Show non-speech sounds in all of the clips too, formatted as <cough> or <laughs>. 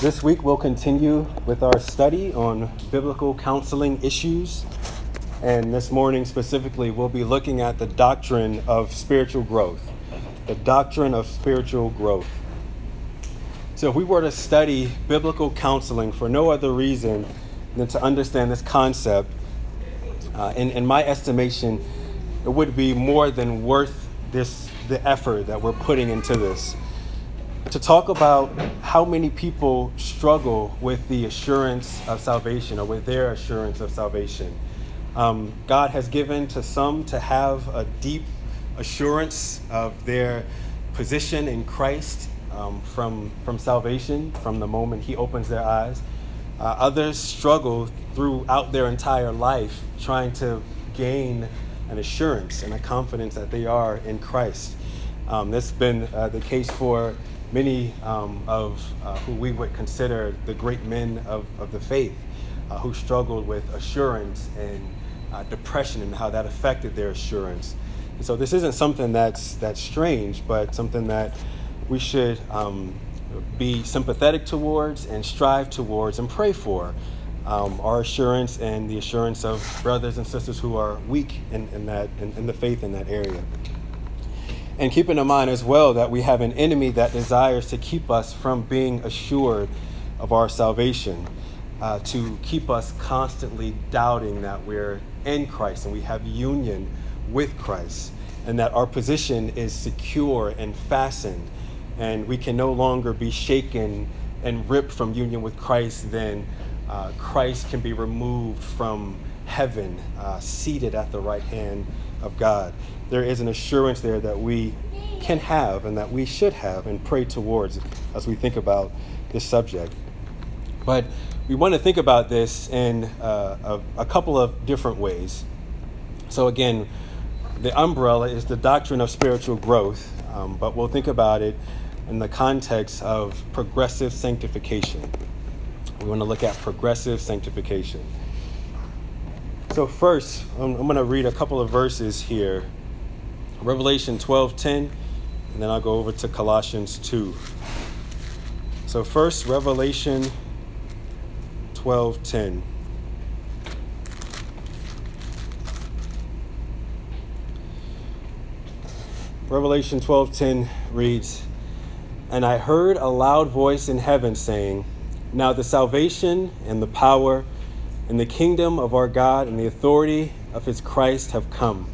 This week we'll continue with our study on biblical counseling issues. And this morning specifically, we'll be looking at the doctrine of spiritual growth. The doctrine of spiritual growth. So, if we were to study biblical counseling for no other reason than to understand this concept, uh, in, in my estimation, it would be more than worth this the effort that we're putting into this to talk about how many people struggle with the assurance of salvation or with their assurance of salvation. Um, God has given to some to have a deep assurance of their position in Christ um, from, from salvation, from the moment He opens their eyes. Uh, others struggle throughout their entire life trying to gain an assurance and a confidence that they are in Christ. Um, that's been uh, the case for many um, of uh, who we would consider the great men of, of the faith uh, who struggled with assurance and uh, depression and how that affected their assurance. And so this isn't something that's, that's strange, but something that we should um, be sympathetic towards and strive towards and pray for. Um, our assurance and the assurance of brothers and sisters who are weak in, in that in, in the faith in that area. And keeping in mind as well that we have an enemy that desires to keep us from being assured of our salvation, uh, to keep us constantly doubting that we're in Christ and we have union with Christ, and that our position is secure and fastened, and we can no longer be shaken and ripped from union with Christ, then uh, Christ can be removed from heaven, uh, seated at the right hand of God there is an assurance there that we can have and that we should have and pray towards as we think about this subject. But we want to think about this in uh, a, a, couple of different ways. So, again, the umbrella is the doctrine of spiritual growth, um, but we'll think about it in the context of progressive sanctification. We want to look at progressive sanctification. So, first, I'm, going to read a couple of verses here Revelation 12:10, and then I'll go over to Colossians 2. So first, Revelation 12:10. Revelation 12:10 reads, "And I heard a loud voice in heaven saying, Now the salvation and the power and the kingdom of our God and the authority of his Christ have come."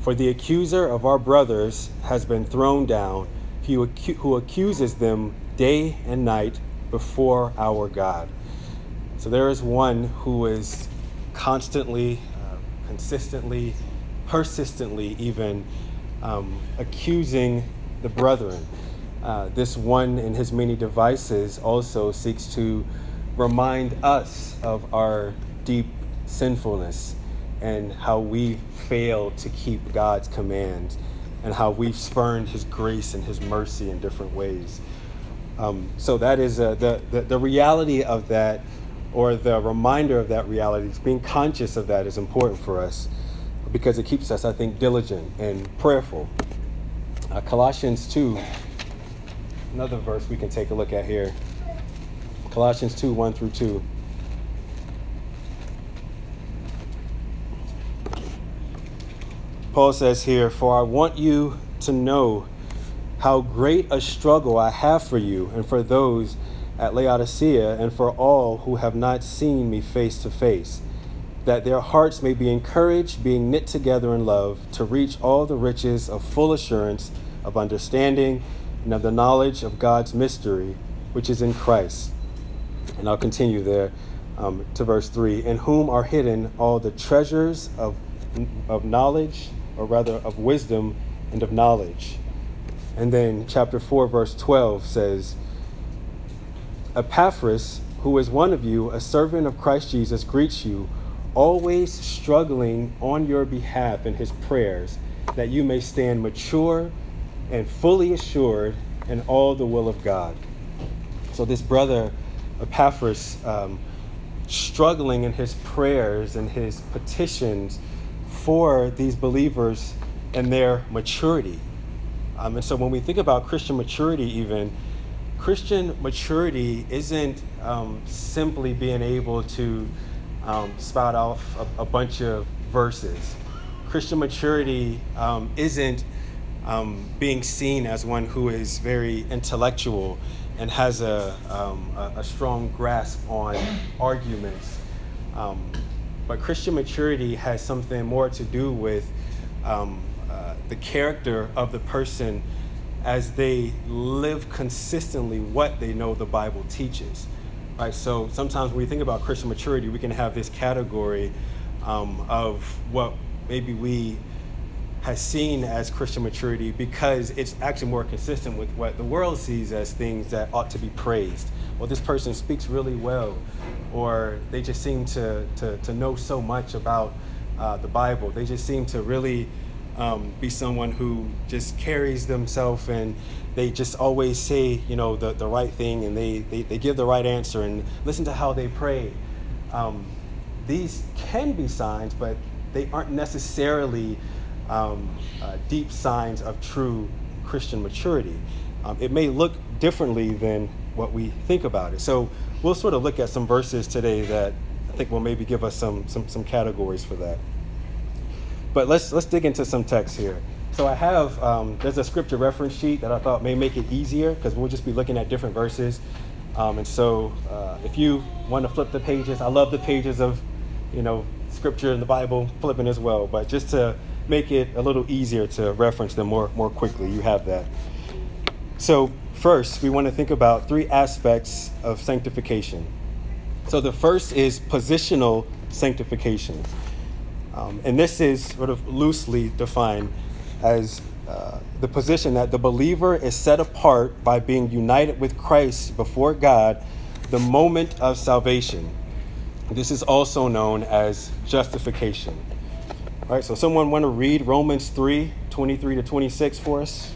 For the accuser of our brothers has been thrown down, he who accuses them day and night before our God. So there is one who is constantly, uh, consistently, persistently, even um, accusing the brethren. Uh, this one, in his many devices, also seeks to remind us of our deep sinfulness and how we fail to keep God's commands and how we've spurned His grace and His mercy in different ways. Um, so that is uh, the, the, the reality of that, or the reminder of that reality. Being conscious of that is important for us because it keeps us, I think, diligent and prayerful. Uh, Colossians 2, another verse we can take a look at here. Colossians 2, 1 through 2. Paul says here, For I want you to know how great a struggle I have for you and for those at Laodicea and for all who have not seen me face to face, that their hearts may be encouraged, being knit together in love, to reach all the riches of full assurance of understanding and of the knowledge of God's mystery, which is in Christ. And I'll continue there um, to verse 3 In whom are hidden all the treasures of, of knowledge or rather of wisdom and of knowledge. And then chapter 4, verse 12 says, Epaphras, who is one of you, a servant of Christ Jesus, greets you, always struggling on your behalf in his prayers, that you may stand mature and fully assured in all the will of God. So, this brother, Epaphras, um, struggling in his prayers and his petitions for these believers and their maturity. Um, and so when we think about Christian maturity, even, Christian maturity isn't um, simply being able to um, spout off a, a, bunch of verses. Christian maturity um, isn't um, being seen as one who is very intellectual and has a, um, a, a, strong grasp on arguments. Um, but Christian maturity has something more to do with uh, the character of the person as they live consistently what they know the Bible teaches. Right? So sometimes when we think about Christian maturity, we can have this category um, of what maybe we have seen as Christian maturity because it's actually more consistent with what the world sees as things that ought to be praised. Well, this person speaks really well, or they just seem to, to, to know so much about uh, the Bible. They just seem to really um, be someone who just carries themselves and they just always say, you know, the, the right thing and they, they, they give the right answer and listen to how they pray. Um, these can be signs, but they aren't necessarily um, uh, deep signs of true Christian maturity. Um, it may look differently than what we think about it. So we'll sort of look at some verses today that I think will maybe give us some, some, some categories for that. But let's let's dig into some text here. So I have um, there's a scripture reference sheet that I thought may make it easier because we'll just be looking at different verses. Um, and so uh, if you want to flip the pages, I love the pages of you know scripture in the Bible flipping as well. But just to make it a little easier to reference them more more quickly, you have that. So first, we want to think about three aspects of sanctification. So the first is positional sanctification. Um, and this is sort of loosely defined as uh, the position that the believer is set apart by being united with Christ before God the moment of salvation. This is also known as justification. All right, so someone want to read Romans 3 23 to 26 for us?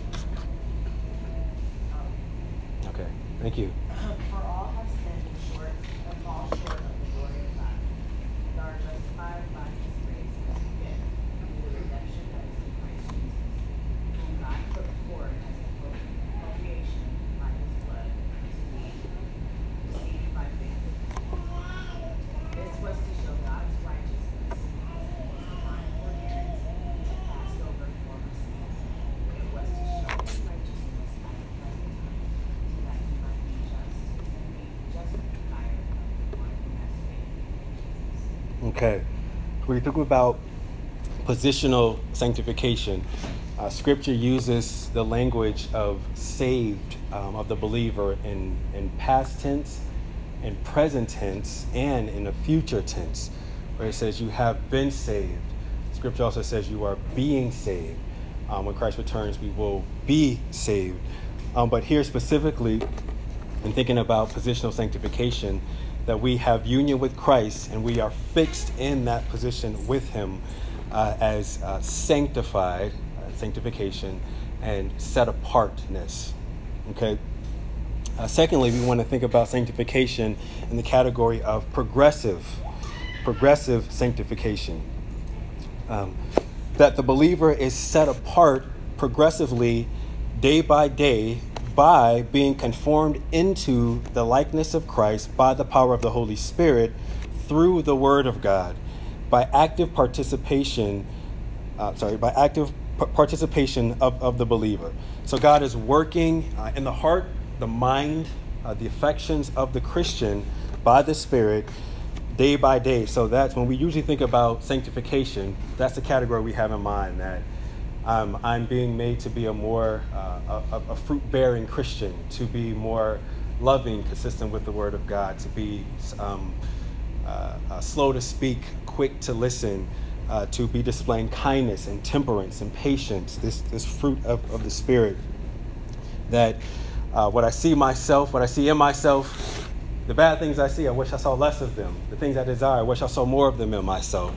Okay, thank you. Okay. We're talking about positional sanctification. Uh, scripture uses the language of saved um, of the believer in, in past tense, in present tense, and in a future tense, where it says you have been saved. Scripture also says you are being saved. Um, when Christ returns, we will be saved. Um, but here specifically, in thinking about positional sanctification, that we have union with Christ and we are fixed in that position with Him uh, as uh, sanctified, uh, sanctification, and set apartness. Okay? Uh, secondly, we want to think about sanctification in the category of progressive, progressive sanctification. Um, that the believer is set apart progressively day by day by being conformed into the likeness of Christ by the power of the Holy Spirit through the Word of God, by active participation, uh, sorry, by active p- participation of, of the believer. So God is working uh, in the heart, the mind, uh, the affections of the Christian by the Spirit day by day. So that's when we usually think about sanctification, that's the category we have in mind that um, I'm being made to be a more uh, a, a fruit-bearing Christian, to be more loving, consistent with the Word of God, to be um, uh, uh, slow to speak, quick to listen, uh, to be displaying kindness and temperance and patience. This this fruit of, of the Spirit. That uh, what I see myself, what I see in myself, the bad things I see, I wish I saw less of them. The things I desire, I wish I saw more of them in myself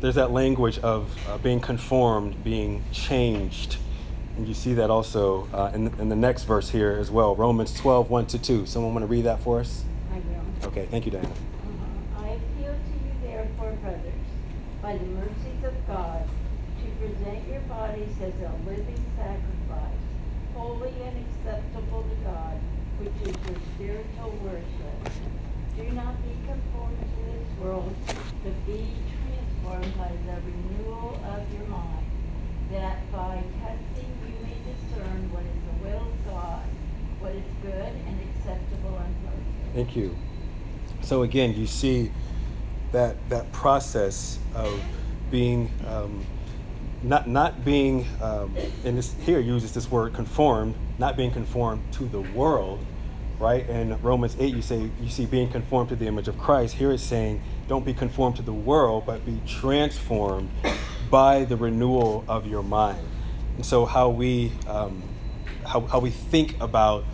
there's that language of uh, being conformed, being changed. And you see that also uh, in, in the next verse here as well Romans 12, 1 to 2. Someone want to read that for us? I will. Okay, thank you, Diana. Uh-huh. I appeal to you, therefore, brothers, by the mercies of God, to present your bodies as a living sacrifice, holy and acceptable to God, which is your spiritual worship. Do not be conformed to this world, but be transformed by the renewal of your mind, that by testing you may discern what is the will of God, what is good and acceptable and perfect. Thank you. So again, you see that that process of being um, not not being um, and this here uses this word conformed, not being conformed to the world, right? In Romans eight, you say you see being conformed to the image of Christ. Here it's saying don't be conformed to the world, but be transformed by the renewal of your mind. And so how we um, how, how we think about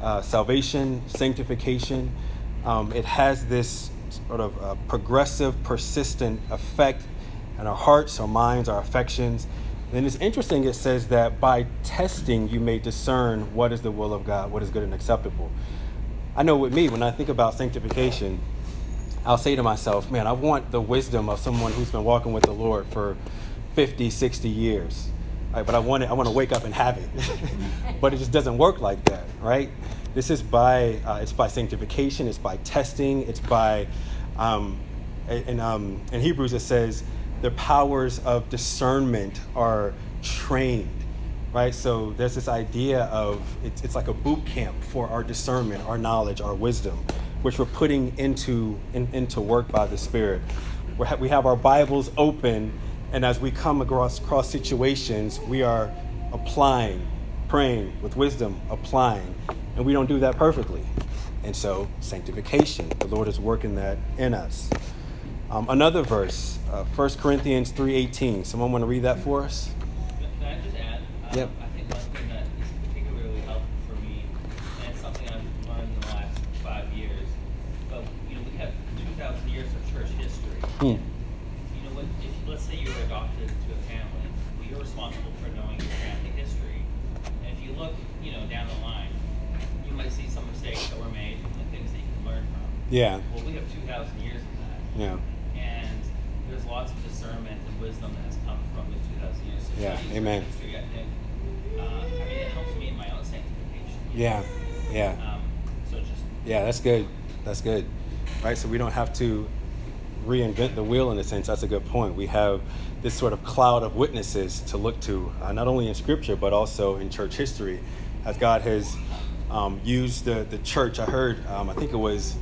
uh, salvation, sanctification, um, it has this sort of uh, progressive, persistent effect in our hearts, our minds, our affections. And it's interesting, it says that by testing, you may discern what is the will of God, what is good and acceptable. I know with me, when I think about sanctification, I'll say to myself, man, I want the wisdom of someone who's been walking with the Lord for 50, 60 years. Right, but I want it, I want to wake up and have it. <laughs> but it just doesn't work like that, right? This is by uh, it's by sanctification, it's by testing, it's by um, in, um, in Hebrews it says the powers of discernment are trained, right? So there's this idea of it's, it's like a boot camp for our discernment, our knowledge, our wisdom, which we're putting into in, into work by the Spirit. we ha- we have our Bibles open and as we come across, across situations, we are applying, praying with wisdom, applying. And we don't do that perfectly. And so, sanctification, the Lord is working that in us. Um, another verse, uh, 1 Corinthians 3.18. Someone want to read that for us? Can I just add? Um, Yep. I think one thing that is particularly helpful for me, and it's something I've learned in the last five years, but you know, we have 2,000 years of church history. Hmm. You know, what, if let's say you were adopted to a family, well, you're responsible for knowing your family history. And if you look, you know, down the line, you might see some mistakes that were made and things that you can learn from. Yeah, Well, we have 2,000 years of that. yeah, And there's lots of discernment and wisdom that has come from the 2,000 years. So Yeah, studying amen. History, I think, uh, I mean, it helps me in my own sanctification. you yeah, know? yeah. Um, so just Yeah, that's good. That's good. Right? So we don't have to reinvent the wheel in a sense. That's a good point. We have this sort of cloud of witnesses to look to, uh, not only in Scripture, but also in church history, as God has um, used the, the church. I heard, um, I think it was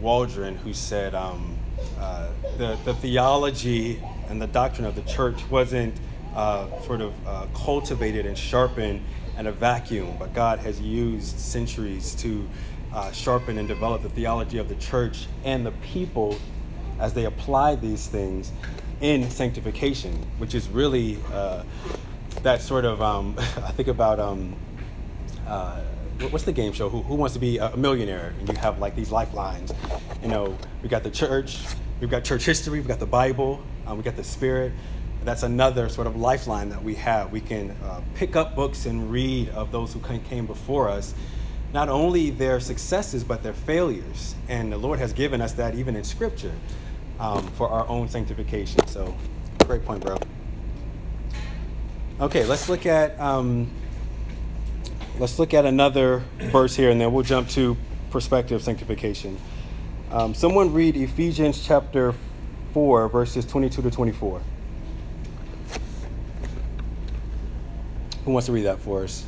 Waldron who said um, uh, the, the theology and the doctrine of the church wasn't uh, sort of uh, cultivated and sharpened in a vacuum, but God has used centuries to uh, sharpen and develop the theology of the church and the people as they apply these things in sanctification, which is really uh, that sort of, um, <laughs> I think about. Um, uh, what's the game show? Who, who wants to be a millionaire? And you have like these lifelines. You know, we got the church, we've got church history, we've got the Bible, um, we got the Spirit. That's another sort of lifeline that we have. We can uh, pick up books and read of those who came- before us, not only their successes but their failures. And the Lord has given us that even in Scripture um, for our own sanctification. So, great point, bro. Okay, let's look at. Um, let's look at another verse here and then we'll jump to prospective sanctification. Um, someone read Ephesians chapter 4, verses 22 to 24. Who wants to read that for us?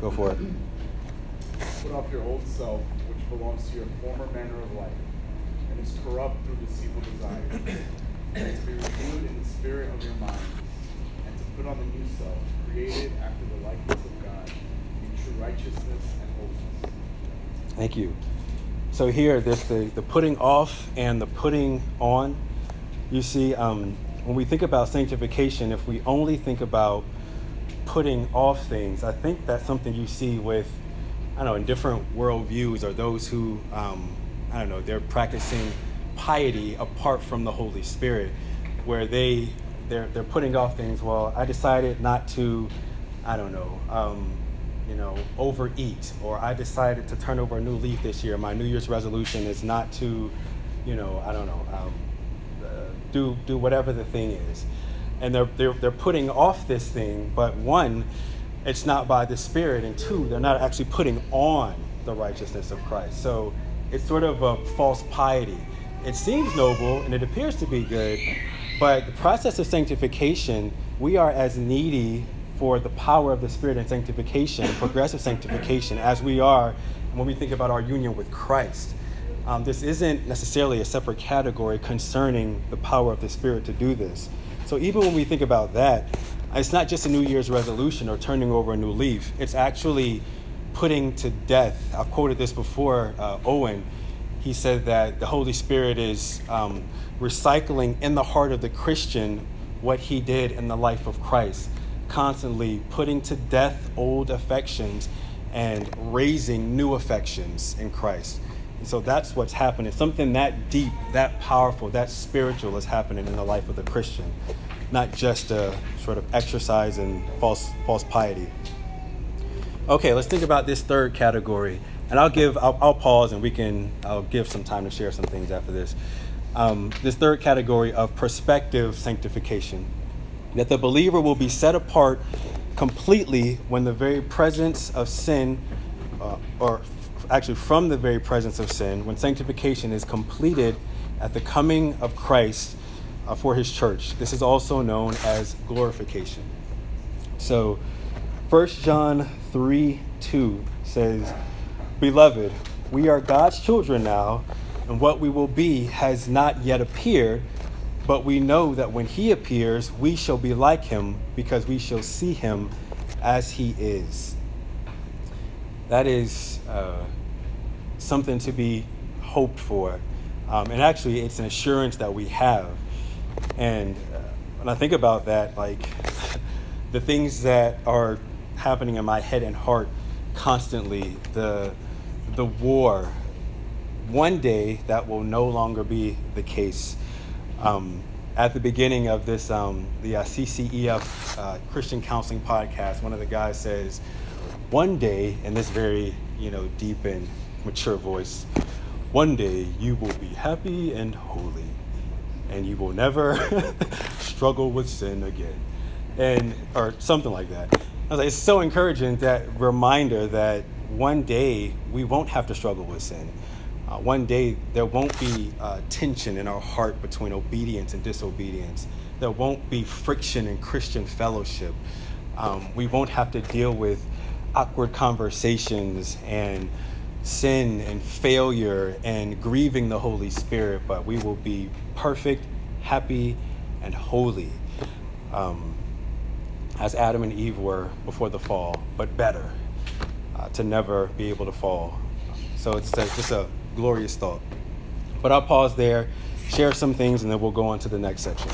Go for it. Put off your old self, which belongs to your former manner of life, and is corrupt through deceitful desires, <clears throat> and to be renewed in the spirit of your mind, and to put on the new self, created after the likeness of God, in true righteousness and holiness. Thank you. So here, there's the, the putting off and the putting on. You see, um, when we think about sanctification, if we only think about putting off things, I think that's something you see with, I don't know, in different worldviews or those who, um, I don't know, they're practicing piety apart from the Holy Spirit, where they they're they're putting off things. Well, I decided not to, I don't know, um, you know, overeat, or I decided to turn over a new leaf this year. My New Year's resolution is not to, you know, I don't know, um, uh, do do whatever the thing is, and they're they're they're putting off this thing. But one, it's not by the Spirit, and two, they're not actually putting on the righteousness of Christ. So it's sort of a false piety. It seems noble and it appears to be good, but the process of sanctification, we are as needy for the power of the Spirit and sanctification, progressive sanctification, as we are when we think about our union with Christ. Um, this isn't necessarily a separate category concerning the power of the Spirit to do this. So even when we think about that, it's not just a New Year's resolution or turning over a new leaf. It's actually putting to death. I've quoted this before, uh, Owen. He said that the Holy Spirit is um, recycling in the heart of the Christian what he did in the life of Christ, constantly putting to death old affections and raising new affections in Christ. So that's what's happening. Something that deep, that powerful, that spiritual is happening in the life of the Christian, not just a sort of exercise in false, false piety. Okay, let's think about this third category. And I'll give, I'll, I'll, pause and we can, I'll give some time to share some things after this. Um, this third category of prospective sanctification. That the believer will be set apart completely when the very presence of sin, uh, or actually from the very presence of sin, when sanctification is completed at the coming of Christ uh, for his church. This is also known as glorification. So, 1 John 3 2 says, Beloved, we are God's children now, and what we will be has not yet appeared, but we know that when he appears, we shall be like him because we shall see him as he is. That is uh, something to be hoped for. Um, and actually, it's an assurance that we have. And uh, when I think about that, like <laughs> the things that are happening in my head and heart constantly. The, the war. One day that will no longer be the case. Um, at the beginning of this, um, the uh, CCEF uh, Christian Counseling Podcast, one of the guys says, "One day," in this very you know deep and mature voice, "One day you will be happy and holy, and you will never <laughs> struggle with sin again," and or something like that. I was like, it's so encouraging that reminder that one day we won't have to struggle with sin. Uh, one day there won't be uh, tension in our heart between obedience and disobedience. There won't be friction in Christian fellowship. Um, we won't have to deal with awkward conversations and sin and failure and grieving the Holy Spirit, but we will be perfect, happy, and holy. Um, as Adam and Eve were before the fall, but better uh, to never be able to fall. So it's a, just a glorious thought. But I'll pause there, share some things, and then we'll go on to the next section.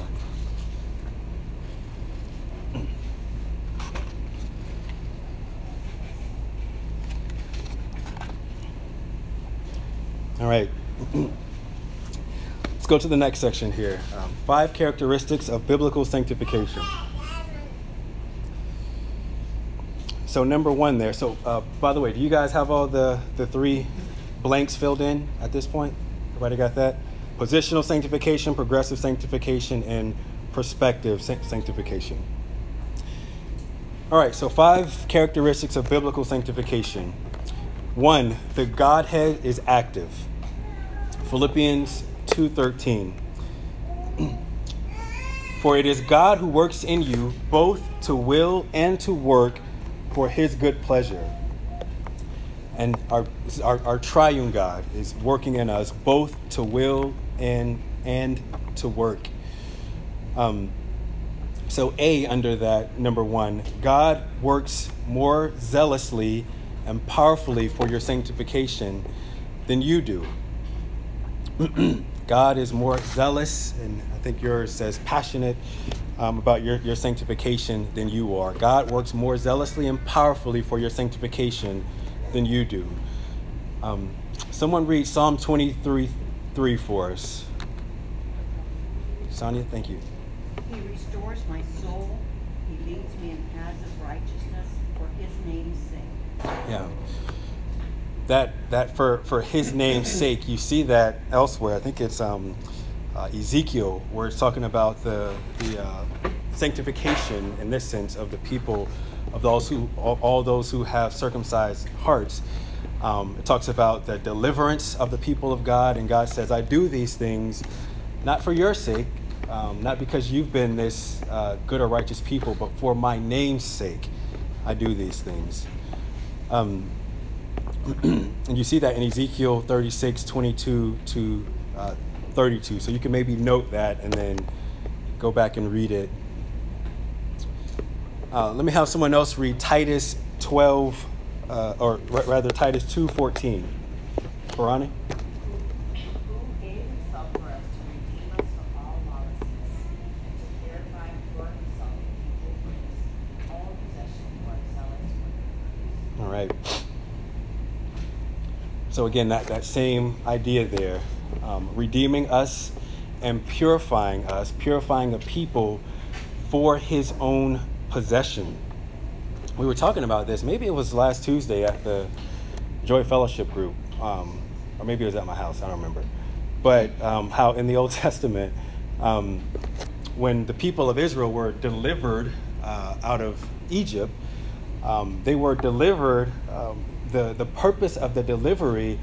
Right. Let's go to the next section here. Um, five characteristics of biblical sanctification. So number one there. So uh, by the way, do you guys have all the the three blanks filled in at this point? Everybody got that? Positional sanctification, progressive sanctification, and prospective sanctification. All right. So five characteristics of biblical sanctification. One, the Godhead is active. Philippians two thirteen. For it is God who works in you both to will and to work for his good pleasure. And our, our, our, triune God is working in us both to will and, and to work. Um, so, A under that, number one, God works more zealously and powerfully for your sanctification than you do. <clears throat> God is more zealous, and I think yours says passionate um, about your, your sanctification than you are. God works more zealously and powerfully for your sanctification than you do. Um, someone read Psalm 23 3 for us. Sonia, thank you. He restores my soul. He leads me in paths of righteousness for his name's sake. Yeah. That that for for his name's sake, you see that elsewhere. I think it's um, uh, Ezekiel where it's talking about the the uh, sanctification in this sense of the people of those who all, all those who have circumcised hearts. Um, it talks about the deliverance of the people of God, and God says, "I do these things not for your sake, um, not because you've been this uh, good or righteous people, but for my name's sake, I do these things." Um, and you see that in Ezekiel 36, 22 to uh, 32. So you can maybe note that and then go back and read it. Uh, let me have someone else read Titus 12, uh, or r- rather Titus 2, 14. Barani? Who gave himself for us to redeem us from all lawlessness and to purify for himself a people for his own possession who are zealous for good. All right. So again, that, that same idea there, um, redeeming us and purifying us, purifying a people for his own possession. We were talking about this. Maybe it was last Tuesday at the Joy Fellowship group, um, or maybe it was at my house. I don't remember. But um, how in the Old <laughs> Testament, um, when the people of Israel were delivered uh, out of Egypt, um, they were delivered. The, the purpose of the delivery,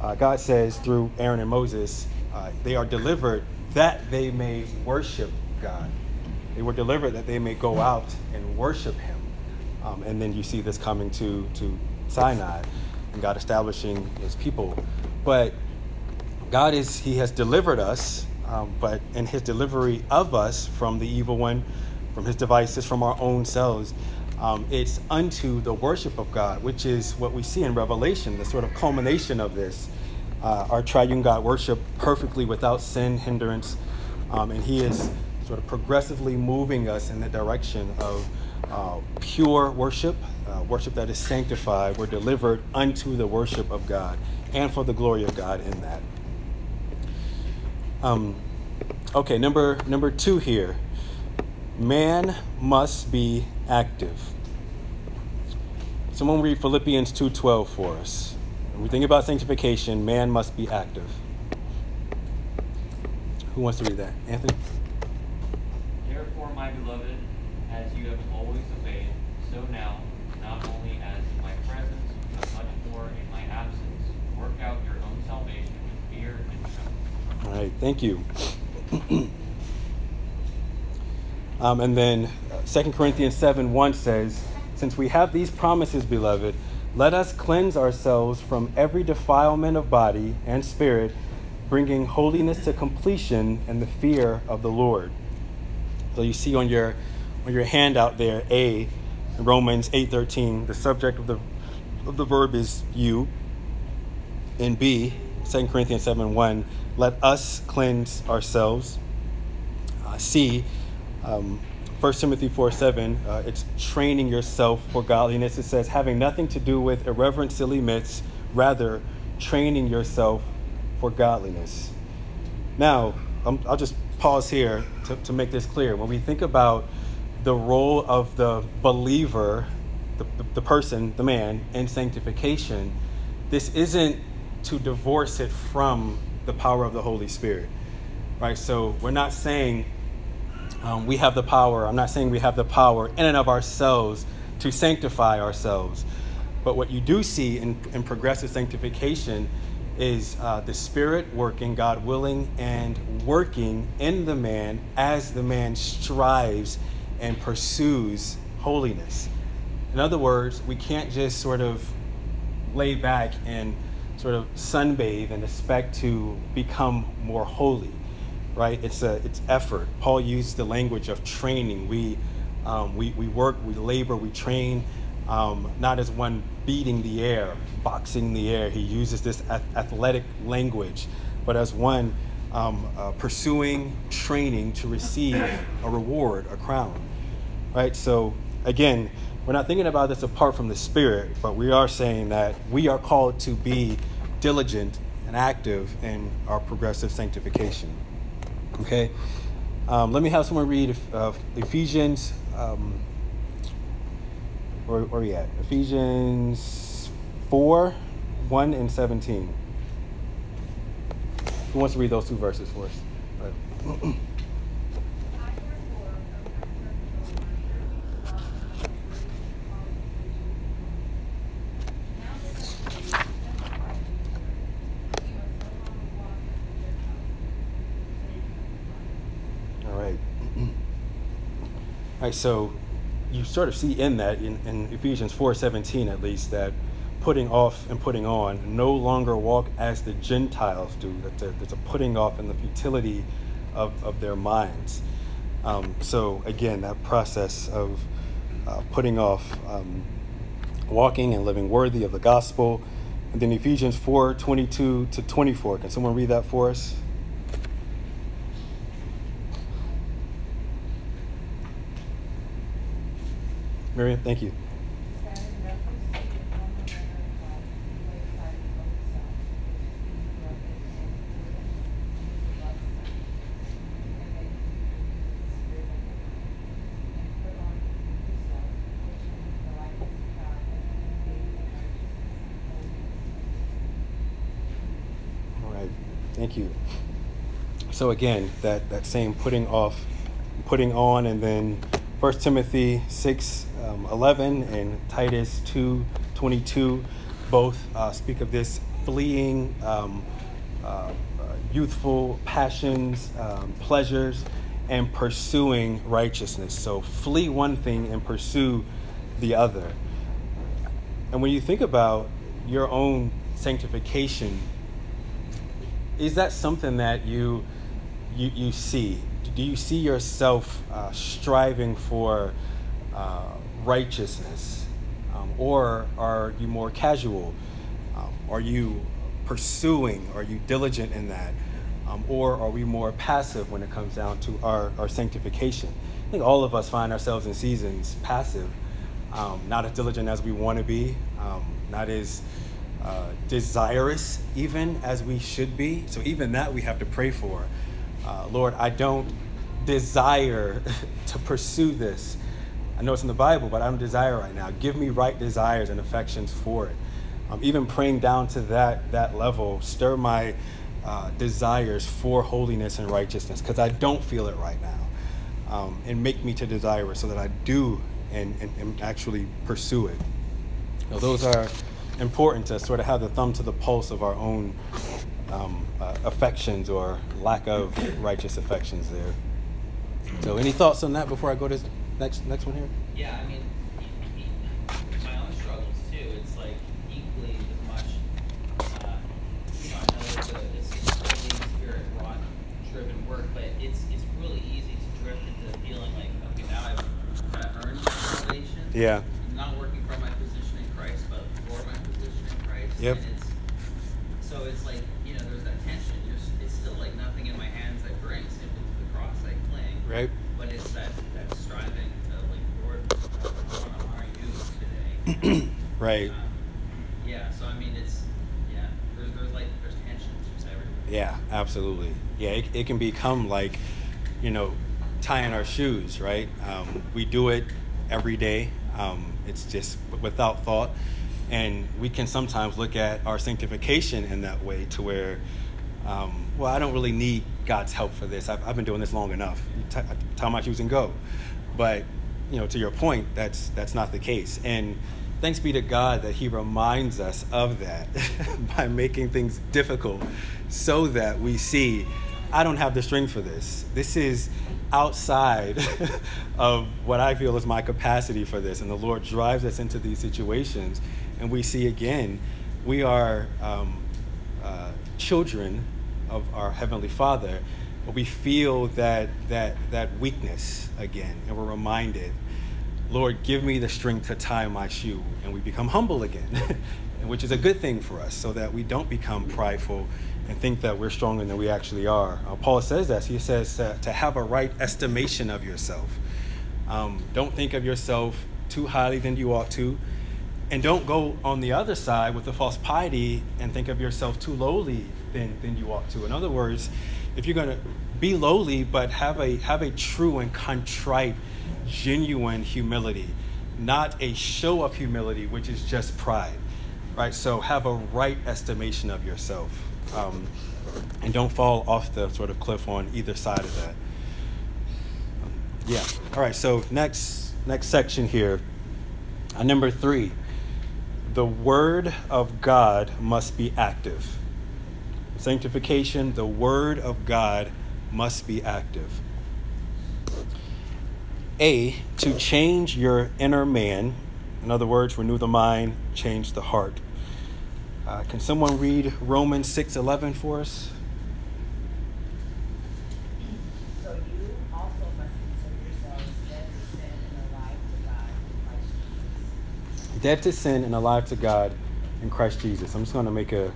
uh, God says through Aaron and Moses, uh, they are delivered that they may worship God. They were delivered that they may go out and worship Him. Um, and then you see this coming to, to Sinai and God establishing His people. But God is, He has delivered us, um, but in His delivery of us from the evil one, from His devices, from our own selves, um, it's unto the worship of God, which is what we see in Revelation, the sort of culmination of this. Uh, our triune God worship perfectly without sin, hindrance, um, and He is sort of progressively moving us in the direction of uh, pure worship, uh, worship that is sanctified. We're delivered unto the worship of God and for the glory of God in that. Um, okay, number number two here. Man must be active. Someone read Philippians 2:12 for us. When we think about sanctification, man must be active. Who wants to read that? Anthony? Therefore, my beloved, as you have always obeyed, so now, not only as in my presence, but much more in my absence, work out your own salvation with fear and trembling. All right, thank you. <clears throat> um, and then uh, 2 Corinthians 7 1 says, Since we have these promises, beloved, let us cleanse ourselves from every defilement of body and spirit, bringing holiness to completion in the fear of the Lord. So you see on your on your handout there, A, Romans 8:13, the subject of the of the verb is you. In B, 2 Corinthians 7 1, let us cleanse ourselves. Uh, C, um, 1 Timothy 4 7, uh, it's training yourself for godliness. It says, having nothing to do with irreverent, silly myths, rather, training yourself for godliness. Now, i will just pause here to, to make this clear. When we think about the role of the believer, the, the, the person, the man, in sanctification, this isn't to divorce it from the power of the Holy Spirit, right? So we're not saying um, we have the power. I'm not saying we have the power in and of ourselves to sanctify ourselves. But what you do see in, in progressive sanctification is uh, the Spirit working, God willing, and working in the man as the man strives and pursues holiness. In other words, we can't just sort of lay back and sort of sunbathe and expect to become more holy, right? It's a it's effort. Paul used the language of training. We um, we we work, we labor, we train, um, not as one beating the air, boxing the air. He uses this athletic language, but as one um, uh, pursuing training to receive a reward, a crown, right? So again, we're not thinking about this apart from the Spirit, but we are saying that we are called to be diligent and active in our progressive sanctification. Okay? Um, let me have someone read uh, Ephesians. Um, where, where are we at? Ephesians 4 1 and 17. Who wants to read those two verses for us? <clears throat> Right. All right. All right, so you sort of see in that, in, in Ephesians 4.17 at least, that putting off and putting on no longer walk as the Gentiles do. That there's a putting off and the futility of, of their minds. Um, so again, that process of uh, putting off um, walking and living worthy of the gospel. And then Ephesians 4 22 to 24. Can someone read that for us? Miriam, thank you. Thank you. So again, that, that same putting off, putting on, and then 1 Timothy 6, um, 11 and Titus 2, 22 both uh, speak of this fleeing um, uh, uh, youthful passions, um, pleasures, and pursuing righteousness. So flee one thing and pursue the other. And when you think about your own sanctification, is that something that you you, you see? Do you see yourself uh, striving for uh, righteousness, um, or are you more casual? Um, are you pursuing? Are you diligent in that? Um, or are we more passive when it comes down to our, our sanctification? I think all of us find ourselves in seasons passive, um, not as diligent as we want to be, um, not as uh, desirous even as we should be. So, even that we have to pray for. Uh, Lord, I don't desire <laughs> to pursue this. I know it's in the Bible, but I don't desire right now. Give me right desires and affections for it. Um, even praying down to that, that level, stir my uh, desires for holiness and righteousness because I don't feel it right now. Um, and make me to desire it so that I do and, and, and actually pursue it. Now, those are important to sort of have the thumb to the pulse of our own um, uh, affections or lack of righteous affections there. So, any thoughts on that before I go to next next one here? Yeah, I mean, my own struggles too. It's like equally as much. Uh, you know, I know it's a it's a Holy Spirit wrought driven work, but it's it's really easy to drift into feeling like okay, now I've kind of earned my salvation. Yeah. I'm not working from my position in Christ, but for my position in Christ. Yep. And it's so it's like you know, there's that tension. You're, it's still like nothing in my hands I bring, simply to the cross I cling. Right. But it's that that striving to like, Lord, I want to honor you today. Right. Um, yeah. So I mean, it's yeah. There's there's like there's tensions just everywhere. Yeah, absolutely. Yeah, it, it can become like, you know, tying our shoes, right? Um, we do it every day. Um, it's just without thought. And we can sometimes look at our sanctification in that way to where, um, well, I don't really need God's help for this. I've, I've been doing this long enough. You tie my shoes and go. But, you know, to your point, that's, that's not the case. And thanks be to God that He reminds us of that <laughs> by making things difficult so that we see I don't have the strength for this. This is outside <laughs> of what I feel is my capacity for this. And the Lord drives us into these situations. And we see again, we are um, uh, children of our Heavenly Father, but we feel that, that, that weakness again. And we're reminded, Lord, give me the strength to tie my shoe. And we become humble again, <laughs> which is a good thing for us so that we don't become prideful and think that we're stronger than we actually are. Uh, Paul says that. He says uh, to have a right estimation of yourself. Um, don't think of yourself too highly than you ought to. And don't go on the other side with the false piety and think of yourself too lowly than, than you ought to. In other words, if you're going to be lowly, but have a, have a true and contrite, genuine humility, not a show of humility, which is just pride, right? So have a right estimation of yourself. Um, and don't fall off the sort of cliff on either side of that. Um, yeah. All right. So next next section here. Uh, number three. The word of God must be active. Sanctification. The word of God must be active. A, to change your inner man. In other words, renew the mind, change the heart. Uh, can someone read Romans 6:11 for us? So you also must consider yourselves dead to sin and alive to God in Christ Jesus. Dead to sin and alive to God in Christ Jesus. I'm just going to make a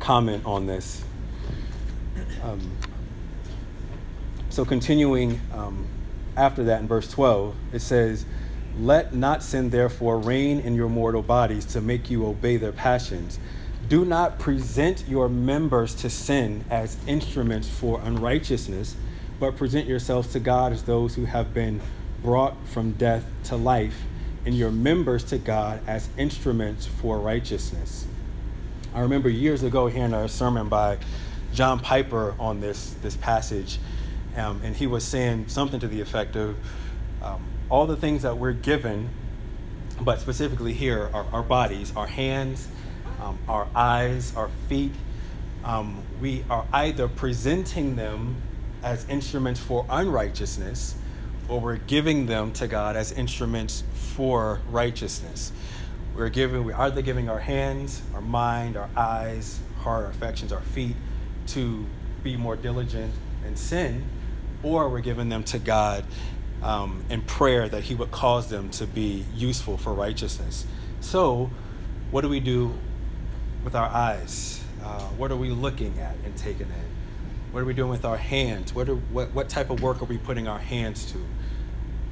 comment on this. Um, so, continuing um, after that in verse 12, it says, Let not sin therefore reign in your mortal bodies to make you obey their passions. Do not present your members to sin as instruments for unrighteousness, but present yourselves to God as those who have been brought from death to life, and your members to God as instruments for righteousness. I remember years ago hearing a sermon by John Piper on this, this passage, um, and he was saying something to the effect of um, all the things that we're given, but specifically here, our, our bodies, our hands, um, our eyes, our feet, um, we are either presenting them as instruments for unrighteousness or we're giving them to God as instruments for righteousness. We're giving, we're either giving our hands, our mind, our eyes, heart, our affections, our feet to be more diligent in sin, or we're giving them to God um, in prayer that He would cause them to be useful for righteousness. So, what do we do with our eyes? Uh, what are we looking at and taking in? What are we doing with our hands? What, are, what, what type of work are we putting our hands to?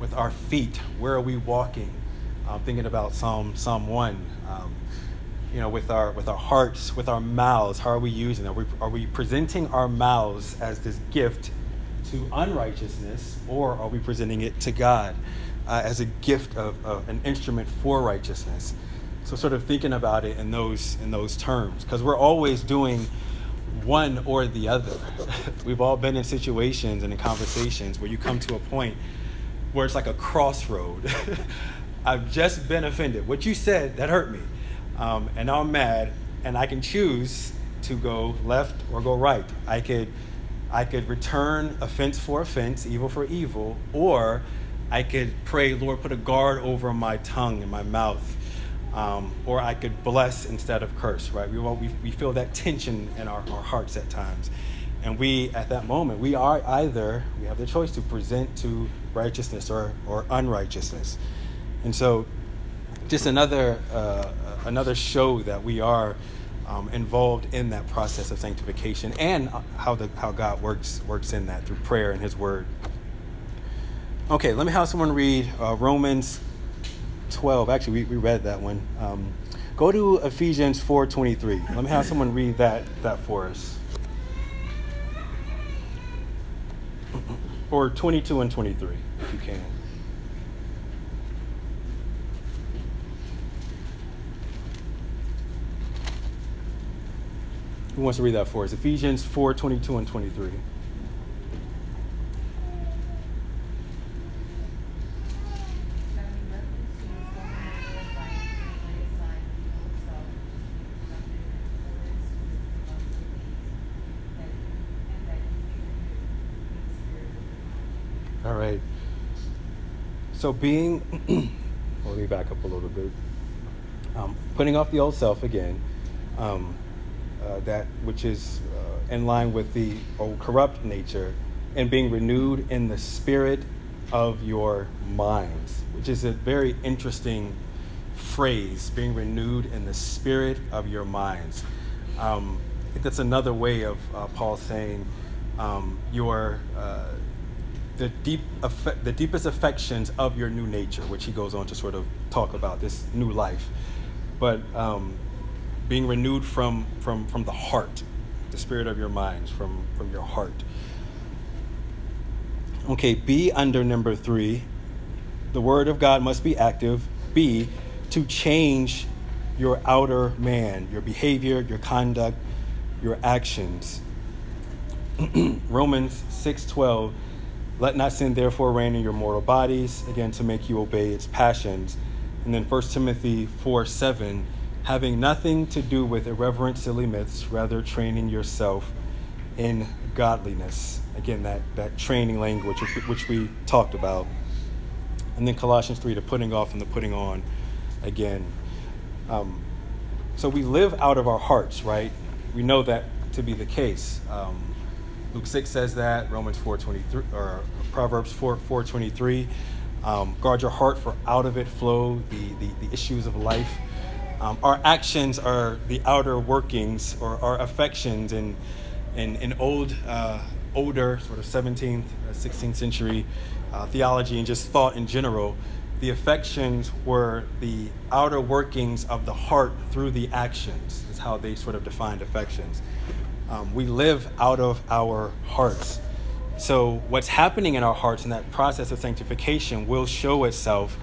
With our feet, where are we walking? I'm thinking about Psalm Psalm one. Um, you know, with our with our hearts, with our mouths, how are we using them? Are we, are we presenting our mouths as this gift to unrighteousness, or are we presenting it to God uh, as a gift of, of an instrument for righteousness? So, sort of thinking about it in those in those terms, because we're always doing one or the other. <laughs> We've all been in situations and in conversations where you come to a point where it's like a crossroad. <laughs> I've just been offended. What you said, that hurt me. Um, and now I'm mad, and I can choose to go left or go right. I could, I could return offense for offense, evil for evil, or I could pray, Lord, put a guard over my tongue and my mouth. Um, or I could bless instead of curse, right? We, we, we feel that tension in our, our hearts at times. And we, at that moment, we are either, we have the choice to present to righteousness or, or unrighteousness. And so, just another uh, another show that we are um, involved in that process of sanctification and how the how God works works in that through prayer and His Word. Okay, let me have someone read uh, Romans 12. Actually, we, we read that one. Um, go to Ephesians 4:23. Let me have someone read that that for us. Or 22 and 23, if you can. Who wants to read that for us? Ephesians 4 22 and 23. All right. So being, <clears throat> let me back up a little bit. Um, putting off the old self again. Um, uh, that which is uh, in line with the old corrupt nature and being renewed in the spirit of your minds, which is a very interesting phrase, being renewed in the spirit of your minds. Um, I think that's another way of uh, Paul saying um, your uh, the deep affe- the deepest affections of your new nature, which he goes on to sort of talk about this new life. But um, being renewed from, from, from the heart, the spirit of your minds, from, from your heart. Okay, B under number three, the word of God must be active. B, to change your outer man, your behavior, your conduct, your actions. <clears throat> Romans 6:12 Let not sin therefore reign in your mortal bodies again to make you obey its passions. And then 1 Timothy 4:7 having nothing to do with irreverent silly myths, rather training yourself in godliness. Again, that, that training language which, we talked about. And then Colossians 3, the putting off and the putting on again. Um, so we live out of our hearts, right? We know that to be the case. Um, Luke 6 says that, Romans 4.23, or Proverbs 4, 4.23. Um, guard your heart, for out of it flow the, the, the issues of life. Um, our actions are the outer workings or our affections in, in, in old, uh, older, sort of 17th, 16th uh, century uh, theology and just thought in general. The affections were the outer workings of the heart through the actions, is how they sort of defined affections. Um, we live out of our hearts. So, what's happening in our hearts in that process of sanctification will show itself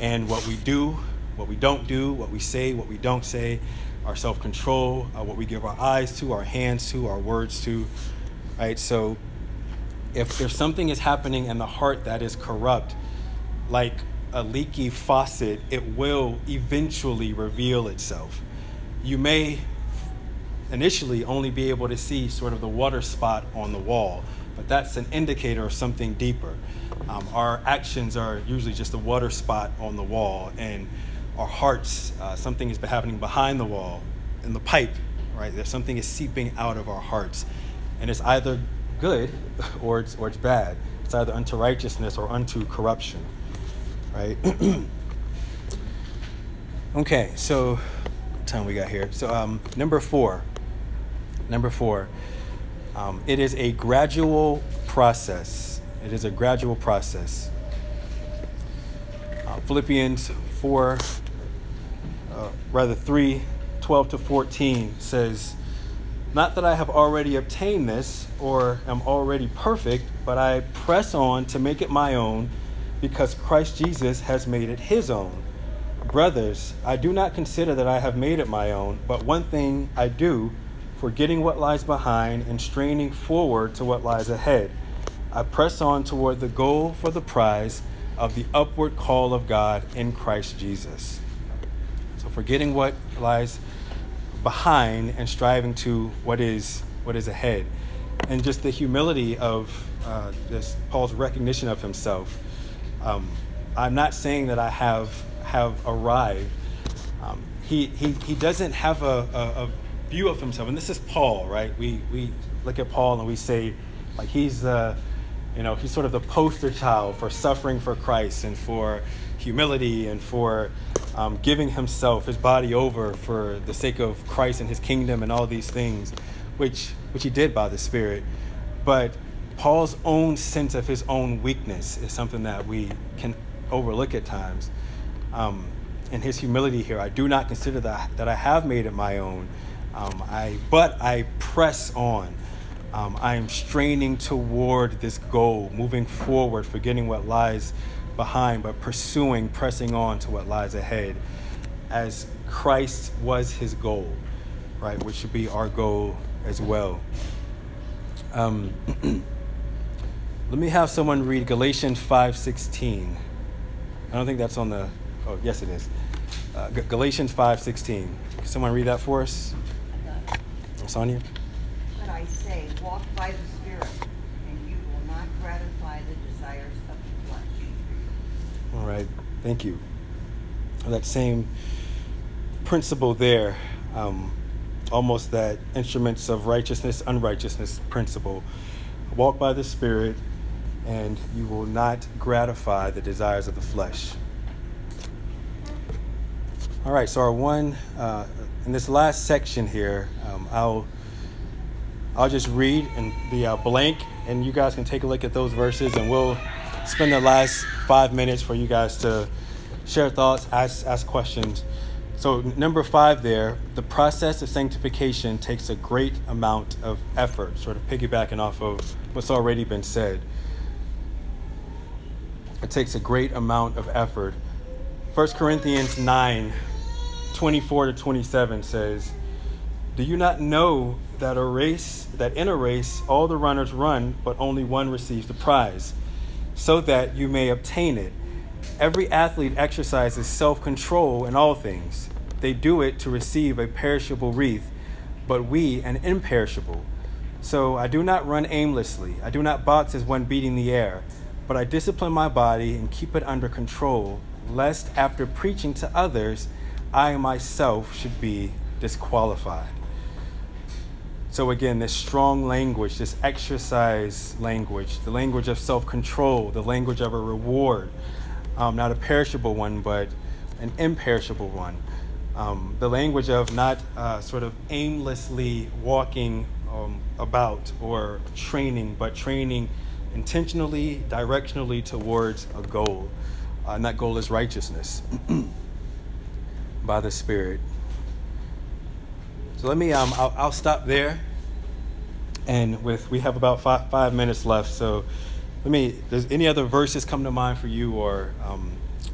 in what we do, what we don't do, what we say, what we don't say, our self control, uh, what we give our eyes to, our hands to, our words to. Right? So, if, if something is happening in the heart that is corrupt, like a leaky faucet, it will eventually reveal itself. You may initially only be able to see sort of the water spot on the wall, but that's an indicator of something deeper. Um, our actions are usually just a water spot on the wall, and our hearts, uh, something been happening behind the wall, in the pipe, right? There's something is seeping out of our hearts. And it's either good <laughs> or it's, or it's bad. It's either unto righteousness or unto corruption, right? <clears throat> okay, so time we got here? So um, number four, number four, um, it is a gradual process. It is a gradual process. Uh, Philippians 4 uh, rather 3 12 to 14 says, Not that I have already obtained this or am already perfect, but I press on to make it my own because Christ Jesus has made it his own. Brothers, I do not consider that I have made it my own, but one thing I do, forgetting what lies behind and straining forward to what lies ahead. I press on toward the goal for the prize of the upward call of God in Christ Jesus forgetting what lies behind and striving to what is what is ahead. And just the humility of uh, this paul's recognition of himself. Um, i'm not saying that i have have arrived. Um, he, he he doesn't have a, a, a, view of himself. And this is paul right? We we look at paul and we say like he's the you know he's sort of the poster child for suffering for christ and for humility and for um, giving himself, his body over for the sake of Christ and his kingdom and all these things, which, which he did by the Spirit. But Paul's own sense of his own weakness is something that we can overlook at times. Um, and his humility here, I do not consider that, that I have made it my own. Um, I, but I press on. Um, I am straining toward this goal, moving forward, forgetting what lies behind, but pursuing, pressing on to what lies ahead as Christ was his goal, right? Which should be our goal as well. Um, <clears throat> let me have someone read Galatians 5.16. I don't think that's on the, oh, yes it is. Uh, Galatians 5.16. Can someone read that for us? Sonia? But I say, walk by the right, thank you. That same principle there, um, almost that instruments of righteousness, unrighteousness principle. Walk by the Spirit, and you will not gratify the desires of the flesh. All right, so our one, uh, in this last section here, um, I'll I'll just read in the uh, blank, and you guys can take a look at those verses, and we'll spend the last five minutes for you guys to share thoughts, ask ask questions. So, number five there, the process of sanctification takes a great amount of effort, sort of piggybacking off of what's already been said. It takes a great amount of effort. 1 Corinthians 9 24 to 27 says, Do you not know that a race, that in a race all the runners run, but only one receives the prize, so that you may obtain it? Every athlete exercises self control in all things. They do it to receive a perishable wreath, but we an imperishable. So I do not run aimlessly. I do not box as one beating the air, but I discipline my body and keep it under control, lest after preaching to others, I myself should be disqualified. So, again, this strong language, this exercise language, the language of self control, the language of a reward, um, not a perishable one, but an imperishable one. Um, the language of not uh, sort of aimlessly walking um, about or training, but training intentionally, directionally towards a goal. Uh, and that goal is righteousness <clears throat> by the Spirit. So let me, um, I'll, I'll stop there. And with, we have about five, five minutes left. So let me, does any other verses come to mind for you or um,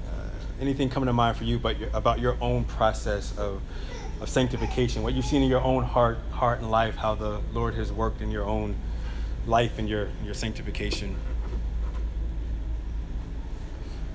uh, anything come to mind for you about your, about your own process of, of sanctification, what you've seen in your own heart, heart and life, how the Lord has worked in your own life and your, your sanctification?